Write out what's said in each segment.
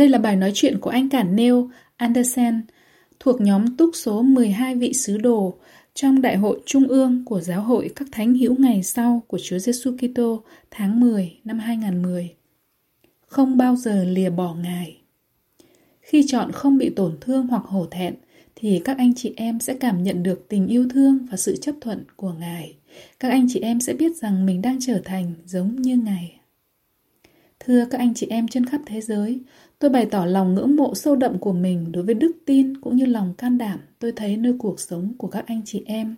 Đây là bài nói chuyện của anh Cản Neil Andersen thuộc nhóm túc số 12 vị sứ đồ trong Đại hội Trung ương của Giáo hội các Thánh hữu ngày sau của Chúa Giêsu Kitô tháng 10 năm 2010. Không bao giờ lìa bỏ Ngài. Khi chọn không bị tổn thương hoặc hổ thẹn, thì các anh chị em sẽ cảm nhận được tình yêu thương và sự chấp thuận của Ngài. Các anh chị em sẽ biết rằng mình đang trở thành giống như Ngài. Thưa các anh chị em trên khắp thế giới, tôi bày tỏ lòng ngưỡng mộ sâu đậm của mình đối với đức tin cũng như lòng can đảm tôi thấy nơi cuộc sống của các anh chị em.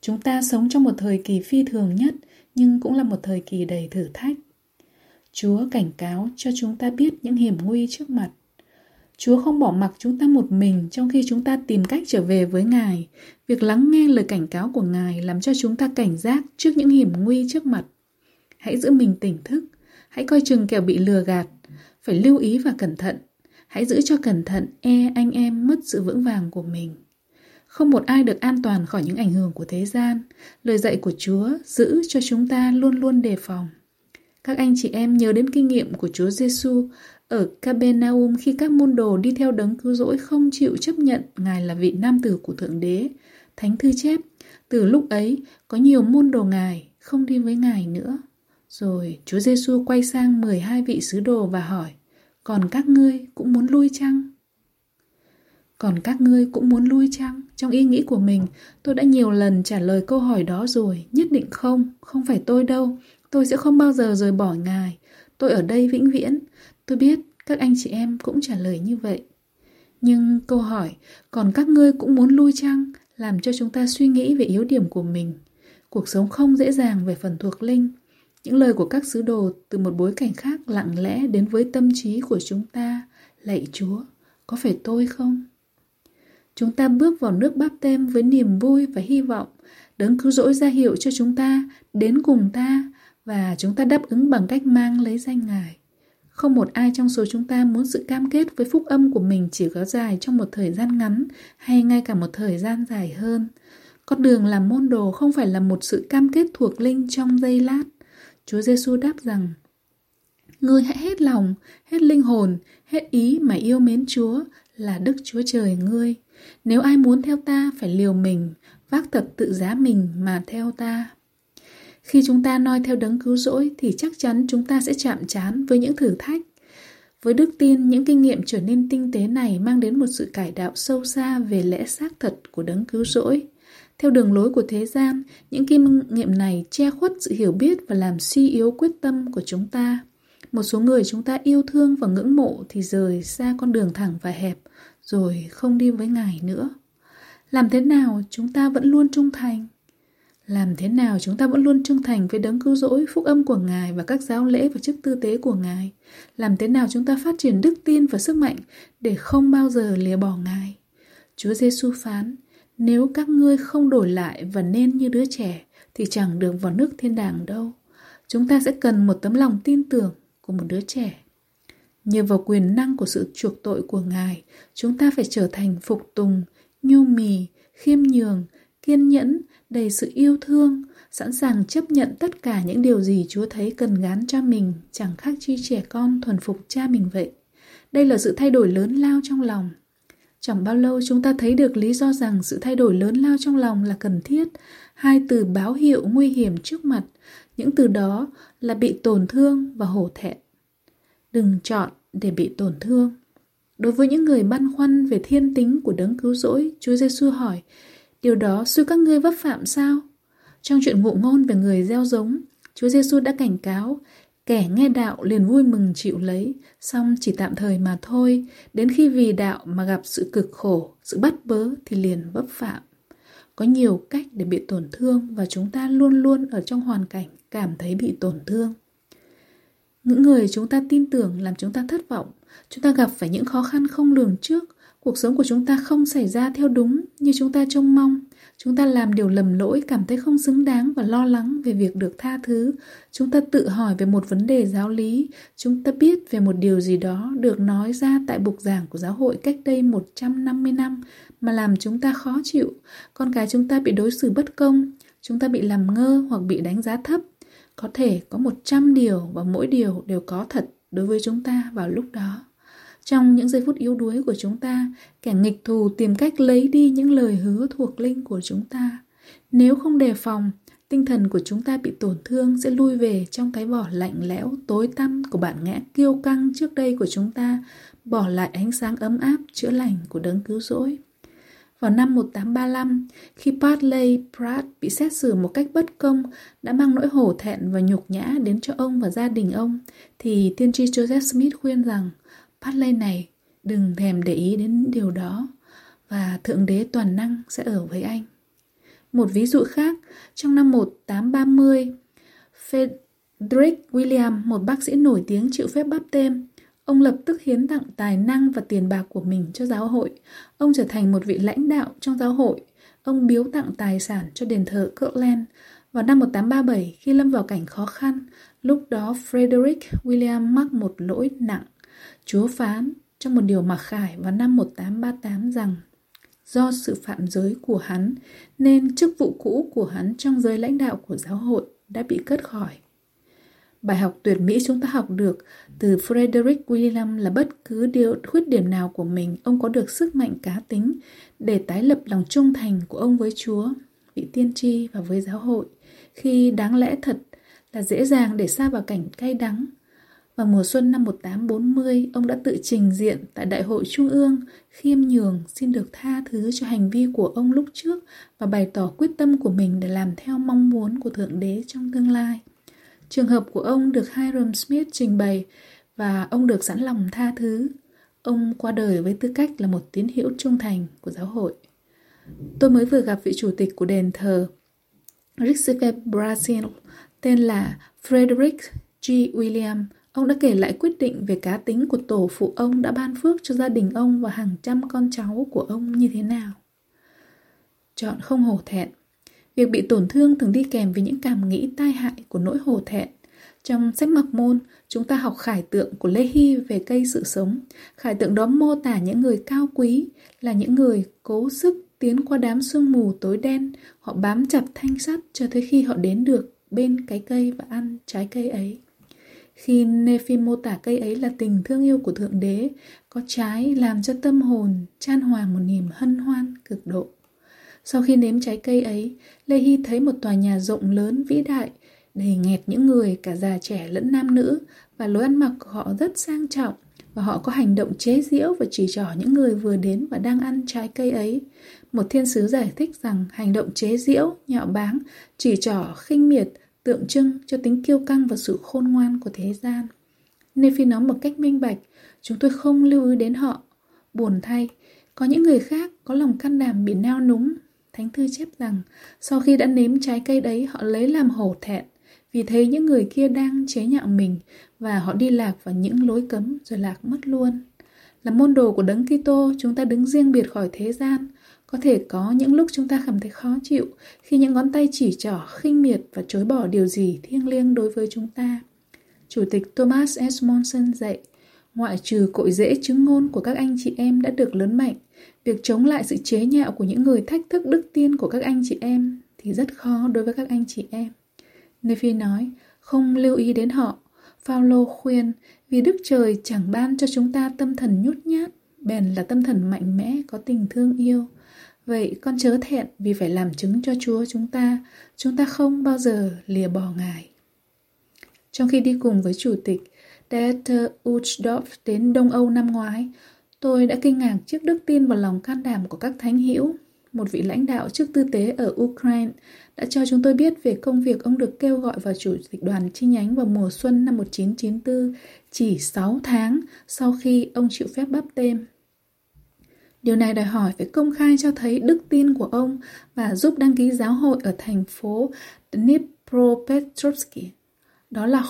Chúng ta sống trong một thời kỳ phi thường nhất, nhưng cũng là một thời kỳ đầy thử thách. Chúa cảnh cáo cho chúng ta biết những hiểm nguy trước mặt. Chúa không bỏ mặc chúng ta một mình trong khi chúng ta tìm cách trở về với Ngài. Việc lắng nghe lời cảnh cáo của Ngài làm cho chúng ta cảnh giác trước những hiểm nguy trước mặt. Hãy giữ mình tỉnh thức, hãy coi chừng kẻo bị lừa gạt, phải lưu ý và cẩn thận. Hãy giữ cho cẩn thận e anh em mất sự vững vàng của mình. Không một ai được an toàn khỏi những ảnh hưởng của thế gian. Lời dạy của Chúa giữ cho chúng ta luôn luôn đề phòng. Các anh chị em nhớ đến kinh nghiệm của Chúa Giêsu ở Capernaum khi các môn đồ đi theo đấng cứu rỗi không chịu chấp nhận Ngài là vị nam tử của Thượng Đế. Thánh thư chép, từ lúc ấy có nhiều môn đồ Ngài không đi với Ngài nữa. Rồi Chúa Giêsu quay sang 12 vị sứ đồ và hỏi, còn các ngươi cũng muốn lui chăng? Còn các ngươi cũng muốn lui chăng? Trong ý nghĩ của mình, tôi đã nhiều lần trả lời câu hỏi đó rồi, nhất định không, không phải tôi đâu, tôi sẽ không bao giờ rời bỏ ngài, tôi ở đây vĩnh viễn. Tôi biết các anh chị em cũng trả lời như vậy. Nhưng câu hỏi, còn các ngươi cũng muốn lui chăng, làm cho chúng ta suy nghĩ về yếu điểm của mình. Cuộc sống không dễ dàng về phần thuộc linh, những lời của các sứ đồ từ một bối cảnh khác lặng lẽ đến với tâm trí của chúng ta. Lạy Chúa, có phải tôi không? Chúng ta bước vào nước báp tem với niềm vui và hy vọng. Đấng cứu rỗi ra hiệu cho chúng ta đến cùng ta và chúng ta đáp ứng bằng cách mang lấy danh Ngài. Không một ai trong số chúng ta muốn sự cam kết với phúc âm của mình chỉ kéo dài trong một thời gian ngắn hay ngay cả một thời gian dài hơn. Con đường làm môn đồ không phải là một sự cam kết thuộc linh trong giây lát. Chúa Giêsu đáp rằng Ngươi hãy hết lòng, hết linh hồn, hết ý mà yêu mến Chúa là Đức Chúa Trời ngươi. Nếu ai muốn theo ta phải liều mình, vác thật tự giá mình mà theo ta. Khi chúng ta noi theo đấng cứu rỗi thì chắc chắn chúng ta sẽ chạm trán với những thử thách. Với đức tin, những kinh nghiệm trở nên tinh tế này mang đến một sự cải đạo sâu xa về lẽ xác thật của đấng cứu rỗi. Theo đường lối của thế gian, những kinh nghiệm này che khuất sự hiểu biết và làm suy yếu quyết tâm của chúng ta. Một số người chúng ta yêu thương và ngưỡng mộ thì rời xa con đường thẳng và hẹp, rồi không đi với Ngài nữa. Làm thế nào chúng ta vẫn luôn trung thành? Làm thế nào chúng ta vẫn luôn trung thành với đấng cứu rỗi, phúc âm của Ngài và các giáo lễ và chức tư tế của Ngài? Làm thế nào chúng ta phát triển đức tin và sức mạnh để không bao giờ lìa bỏ Ngài? Chúa Giêsu phán, nếu các ngươi không đổi lại và nên như đứa trẻ thì chẳng được vào nước thiên đàng đâu. Chúng ta sẽ cần một tấm lòng tin tưởng của một đứa trẻ. Nhờ vào quyền năng của sự chuộc tội của Ngài, chúng ta phải trở thành phục tùng, nhu mì, khiêm nhường, kiên nhẫn, đầy sự yêu thương, sẵn sàng chấp nhận tất cả những điều gì Chúa thấy cần gán cho mình, chẳng khác chi trẻ con thuần phục cha mình vậy. Đây là sự thay đổi lớn lao trong lòng. Chẳng bao lâu chúng ta thấy được lý do rằng sự thay đổi lớn lao trong lòng là cần thiết. Hai từ báo hiệu nguy hiểm trước mặt, những từ đó là bị tổn thương và hổ thẹn. Đừng chọn để bị tổn thương. Đối với những người băn khoăn về thiên tính của đấng cứu rỗi, Chúa Giêsu hỏi, điều đó suy các ngươi vấp phạm sao? Trong chuyện ngụ ngôn về người gieo giống, Chúa Giêsu đã cảnh cáo, Kẻ nghe đạo liền vui mừng chịu lấy, xong chỉ tạm thời mà thôi, đến khi vì đạo mà gặp sự cực khổ, sự bắt bớ thì liền vấp phạm. có nhiều cách để bị tổn thương và chúng ta luôn luôn ở trong hoàn cảnh cảm thấy bị tổn thương. Những người chúng ta tin tưởng làm chúng ta thất vọng, chúng ta gặp phải những khó khăn không lường trước, cuộc sống của chúng ta không xảy ra theo đúng như chúng ta trông mong Chúng ta làm điều lầm lỗi, cảm thấy không xứng đáng và lo lắng về việc được tha thứ. Chúng ta tự hỏi về một vấn đề giáo lý. Chúng ta biết về một điều gì đó được nói ra tại bục giảng của giáo hội cách đây 150 năm mà làm chúng ta khó chịu. Con cái chúng ta bị đối xử bất công. Chúng ta bị làm ngơ hoặc bị đánh giá thấp. Có thể có 100 điều và mỗi điều đều có thật đối với chúng ta vào lúc đó. Trong những giây phút yếu đuối của chúng ta, kẻ nghịch thù tìm cách lấy đi những lời hứa thuộc linh của chúng ta. Nếu không đề phòng, tinh thần của chúng ta bị tổn thương sẽ lui về trong cái vỏ lạnh lẽo, tối tăm của bản ngã kiêu căng trước đây của chúng ta, bỏ lại ánh sáng ấm áp, chữa lành của đấng cứu rỗi. Vào năm 1835, khi Bartley Pratt bị xét xử một cách bất công đã mang nỗi hổ thẹn và nhục nhã đến cho ông và gia đình ông, thì tiên tri Joseph Smith khuyên rằng Phát lên này, đừng thèm để ý đến điều đó và Thượng Đế toàn năng sẽ ở với anh. Một ví dụ khác, trong năm 1830, Frederick William, một bác sĩ nổi tiếng chịu phép bắp tên, ông lập tức hiến tặng tài năng và tiền bạc của mình cho giáo hội. Ông trở thành một vị lãnh đạo trong giáo hội. Ông biếu tặng tài sản cho đền thờ Kirtland. Vào năm 1837, khi lâm vào cảnh khó khăn, lúc đó Frederick William mắc một lỗi nặng Chúa phán trong một điều mặc khải vào năm 1838 rằng do sự phạm giới của hắn nên chức vụ cũ của hắn trong giới lãnh đạo của giáo hội đã bị cất khỏi. Bài học tuyệt mỹ chúng ta học được từ Frederick William là bất cứ điều khuyết điểm nào của mình, ông có được sức mạnh cá tính để tái lập lòng trung thành của ông với Chúa, vị tiên tri và với giáo hội, khi đáng lẽ thật là dễ dàng để xa vào cảnh cay đắng vào mùa xuân năm 1840, ông đã tự trình diện tại Đại hội Trung ương, khiêm nhường xin được tha thứ cho hành vi của ông lúc trước và bày tỏ quyết tâm của mình để làm theo mong muốn của Thượng Đế trong tương lai. Trường hợp của ông được Hiram Smith trình bày và ông được sẵn lòng tha thứ. Ông qua đời với tư cách là một tín hữu trung thành của giáo hội. Tôi mới vừa gặp vị chủ tịch của đền thờ Recife Brazil tên là Frederick G. William Ông đã kể lại quyết định về cá tính của tổ phụ ông đã ban phước cho gia đình ông và hàng trăm con cháu của ông như thế nào. Chọn không hổ thẹn Việc bị tổn thương thường đi kèm với những cảm nghĩ tai hại của nỗi hổ thẹn. Trong sách mặc môn, chúng ta học khải tượng của Lê Hy về cây sự sống. Khải tượng đó mô tả những người cao quý là những người cố sức tiến qua đám sương mù tối đen. Họ bám chặt thanh sắt cho tới khi họ đến được bên cái cây và ăn trái cây ấy. Khi Nephi mô tả cây ấy là tình thương yêu của Thượng Đế, có trái làm cho tâm hồn chan hòa một niềm hân hoan cực độ. Sau khi nếm trái cây ấy, Lê Hy thấy một tòa nhà rộng lớn vĩ đại, đầy nghẹt những người cả già trẻ lẫn nam nữ và lối ăn mặc của họ rất sang trọng và họ có hành động chế giễu và chỉ trỏ những người vừa đến và đang ăn trái cây ấy. Một thiên sứ giải thích rằng hành động chế giễu, nhạo báng, chỉ trỏ, khinh miệt tượng trưng cho tính kiêu căng và sự khôn ngoan của thế gian. Nên phi nói một cách minh bạch, chúng tôi không lưu ý đến họ. Buồn thay, có những người khác có lòng can đảm bị nao núng. Thánh thư chép rằng, sau khi đã nếm trái cây đấy, họ lấy làm hổ thẹn, vì thấy những người kia đang chế nhạo mình và họ đi lạc vào những lối cấm rồi lạc mất luôn. Là môn đồ của Đấng Kitô, chúng ta đứng riêng biệt khỏi thế gian, có thể có những lúc chúng ta cảm thấy khó chịu khi những ngón tay chỉ trỏ, khinh miệt và chối bỏ điều gì thiêng liêng đối với chúng ta. Chủ tịch Thomas S. Monson dạy, ngoại trừ cội rễ chứng ngôn của các anh chị em đã được lớn mạnh, việc chống lại sự chế nhạo của những người thách thức đức tin của các anh chị em thì rất khó đối với các anh chị em. Nephi nói, không lưu ý đến họ. Phaolô khuyên, vì Đức Trời chẳng ban cho chúng ta tâm thần nhút nhát, bèn là tâm thần mạnh mẽ có tình thương yêu. Vậy con chớ thẹn vì phải làm chứng cho Chúa chúng ta, chúng ta không bao giờ lìa bỏ Ngài. Trong khi đi cùng với Chủ tịch Dieter Uchtdorf đến Đông Âu năm ngoái, tôi đã kinh ngạc trước đức tin và lòng can đảm của các thánh hữu. Một vị lãnh đạo chức tư tế ở Ukraine đã cho chúng tôi biết về công việc ông được kêu gọi vào chủ tịch đoàn chi nhánh vào mùa xuân năm 1994, chỉ 6 tháng sau khi ông chịu phép bắp tên. Điều này đòi hỏi phải công khai cho thấy đức tin của ông và giúp đăng ký giáo hội ở thành phố Dnipropetrovsk. Đó là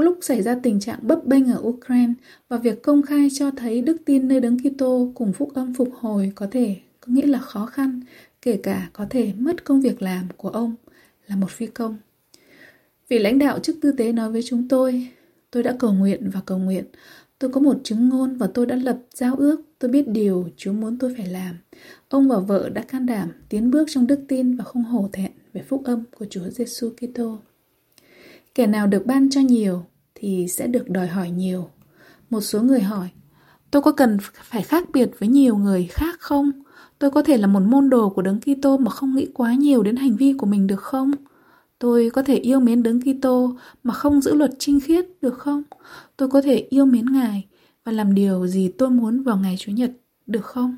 lúc xảy ra tình trạng bấp bênh ở Ukraine và việc công khai cho thấy đức tin nơi đấng Kitô cùng phúc âm phục hồi có thể nghĩa là khó khăn, kể cả có thể mất công việc làm của ông là một phi công. Vị lãnh đạo chức tư tế nói với chúng tôi, tôi đã cầu nguyện và cầu nguyện. Tôi có một chứng ngôn và tôi đã lập giao ước. Tôi biết điều Chúa muốn tôi phải làm. Ông và vợ đã can đảm tiến bước trong đức tin và không hổ thẹn về phúc âm của Chúa Giêsu Kitô. Kẻ nào được ban cho nhiều thì sẽ được đòi hỏi nhiều. Một số người hỏi, tôi có cần phải khác biệt với nhiều người khác không? Tôi có thể là một môn đồ của Đấng Kitô mà không nghĩ quá nhiều đến hành vi của mình được không? Tôi có thể yêu mến Đấng Kitô mà không giữ luật trinh khiết được không? Tôi có thể yêu mến Ngài và làm điều gì tôi muốn vào ngày Chủ nhật được không?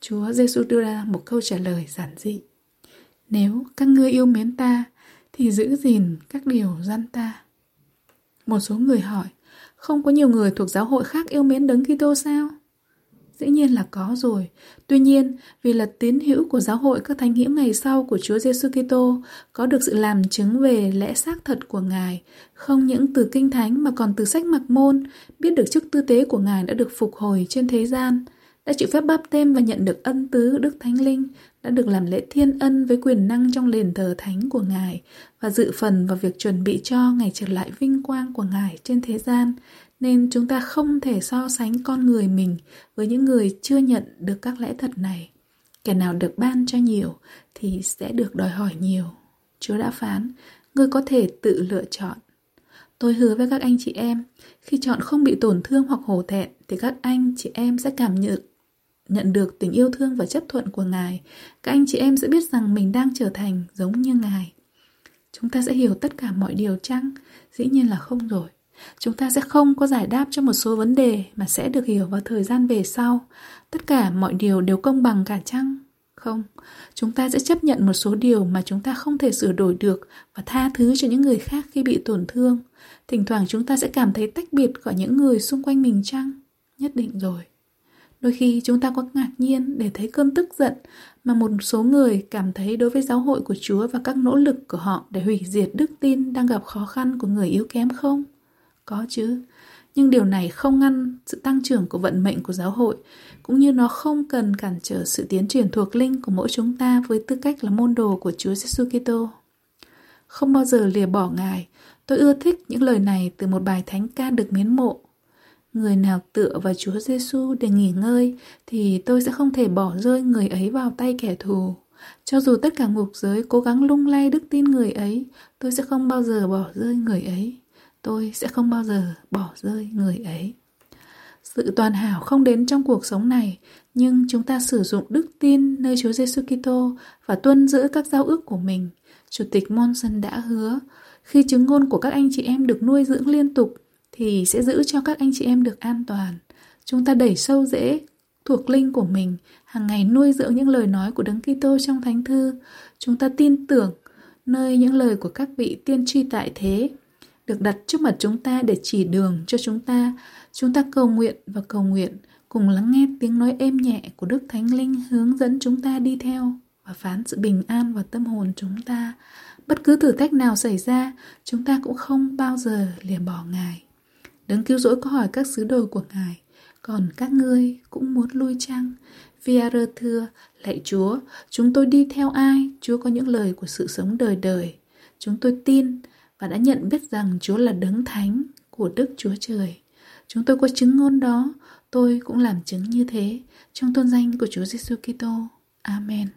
Chúa Giêsu đưa ra một câu trả lời giản dị. Nếu các ngươi yêu mến ta thì giữ gìn các điều dân ta. Một số người hỏi, không có nhiều người thuộc giáo hội khác yêu mến Đấng Kitô sao? Dĩ nhiên là có rồi. Tuy nhiên, vì là tín hữu của giáo hội các thánh hữu ngày sau của Chúa Giêsu Kitô có được sự làm chứng về lẽ xác thật của Ngài, không những từ kinh thánh mà còn từ sách mặc môn, biết được chức tư tế của Ngài đã được phục hồi trên thế gian, đã chịu phép báp têm và nhận được ân tứ Đức Thánh Linh, đã được làm lễ thiên ân với quyền năng trong đền thờ thánh của Ngài và dự phần vào việc chuẩn bị cho ngày trở lại vinh quang của Ngài trên thế gian, nên chúng ta không thể so sánh con người mình với những người chưa nhận được các lẽ thật này. Kẻ nào được ban cho nhiều thì sẽ được đòi hỏi nhiều. Chúa đã phán, ngươi có thể tự lựa chọn. Tôi hứa với các anh chị em, khi chọn không bị tổn thương hoặc hổ thẹn thì các anh chị em sẽ cảm nhận nhận được tình yêu thương và chấp thuận của Ngài. Các anh chị em sẽ biết rằng mình đang trở thành giống như Ngài. Chúng ta sẽ hiểu tất cả mọi điều chăng? Dĩ nhiên là không rồi. Chúng ta sẽ không có giải đáp cho một số vấn đề mà sẽ được hiểu vào thời gian về sau. Tất cả mọi điều đều công bằng cả chăng? Không, chúng ta sẽ chấp nhận một số điều mà chúng ta không thể sửa đổi được và tha thứ cho những người khác khi bị tổn thương. Thỉnh thoảng chúng ta sẽ cảm thấy tách biệt khỏi những người xung quanh mình chăng? Nhất định rồi. Đôi khi chúng ta có ngạc nhiên để thấy cơn tức giận mà một số người cảm thấy đối với giáo hội của Chúa và các nỗ lực của họ để hủy diệt đức tin đang gặp khó khăn của người yếu kém không? Có chứ, nhưng điều này không ngăn sự tăng trưởng của vận mệnh của giáo hội, cũng như nó không cần cản trở sự tiến triển thuộc linh của mỗi chúng ta với tư cách là môn đồ của Chúa Giêsu Kitô. Không bao giờ lìa bỏ Ngài, tôi ưa thích những lời này từ một bài thánh ca được mến mộ. Người nào tựa vào Chúa Giêsu để nghỉ ngơi thì tôi sẽ không thể bỏ rơi người ấy vào tay kẻ thù. Cho dù tất cả ngục giới cố gắng lung lay đức tin người ấy, tôi sẽ không bao giờ bỏ rơi người ấy tôi sẽ không bao giờ bỏ rơi người ấy. Sự toàn hảo không đến trong cuộc sống này, nhưng chúng ta sử dụng đức tin nơi Chúa Giêsu Kitô và tuân giữ các giao ước của mình. Chủ tịch Monson đã hứa, khi chứng ngôn của các anh chị em được nuôi dưỡng liên tục thì sẽ giữ cho các anh chị em được an toàn. Chúng ta đẩy sâu rễ thuộc linh của mình, hàng ngày nuôi dưỡng những lời nói của Đấng Kitô trong Thánh thư. Chúng ta tin tưởng nơi những lời của các vị tiên tri tại thế được đặt trước mặt chúng ta để chỉ đường cho chúng ta. Chúng ta cầu nguyện và cầu nguyện, cùng lắng nghe tiếng nói êm nhẹ của Đức Thánh Linh hướng dẫn chúng ta đi theo và phán sự bình an vào tâm hồn chúng ta. Bất cứ thử thách nào xảy ra, chúng ta cũng không bao giờ lìa bỏ Ngài. Đấng cứu rỗi có hỏi các sứ đồ của Ngài, còn các ngươi cũng muốn lui chăng? Viarơ thưa, lạy Chúa, chúng tôi đi theo ai? Chúa có những lời của sự sống đời đời. Chúng tôi tin và đã nhận biết rằng Chúa là đấng thánh của Đức Chúa Trời. Chúng tôi có chứng ngôn đó, tôi cũng làm chứng như thế trong tôn danh của Chúa Giêsu Kitô. Amen.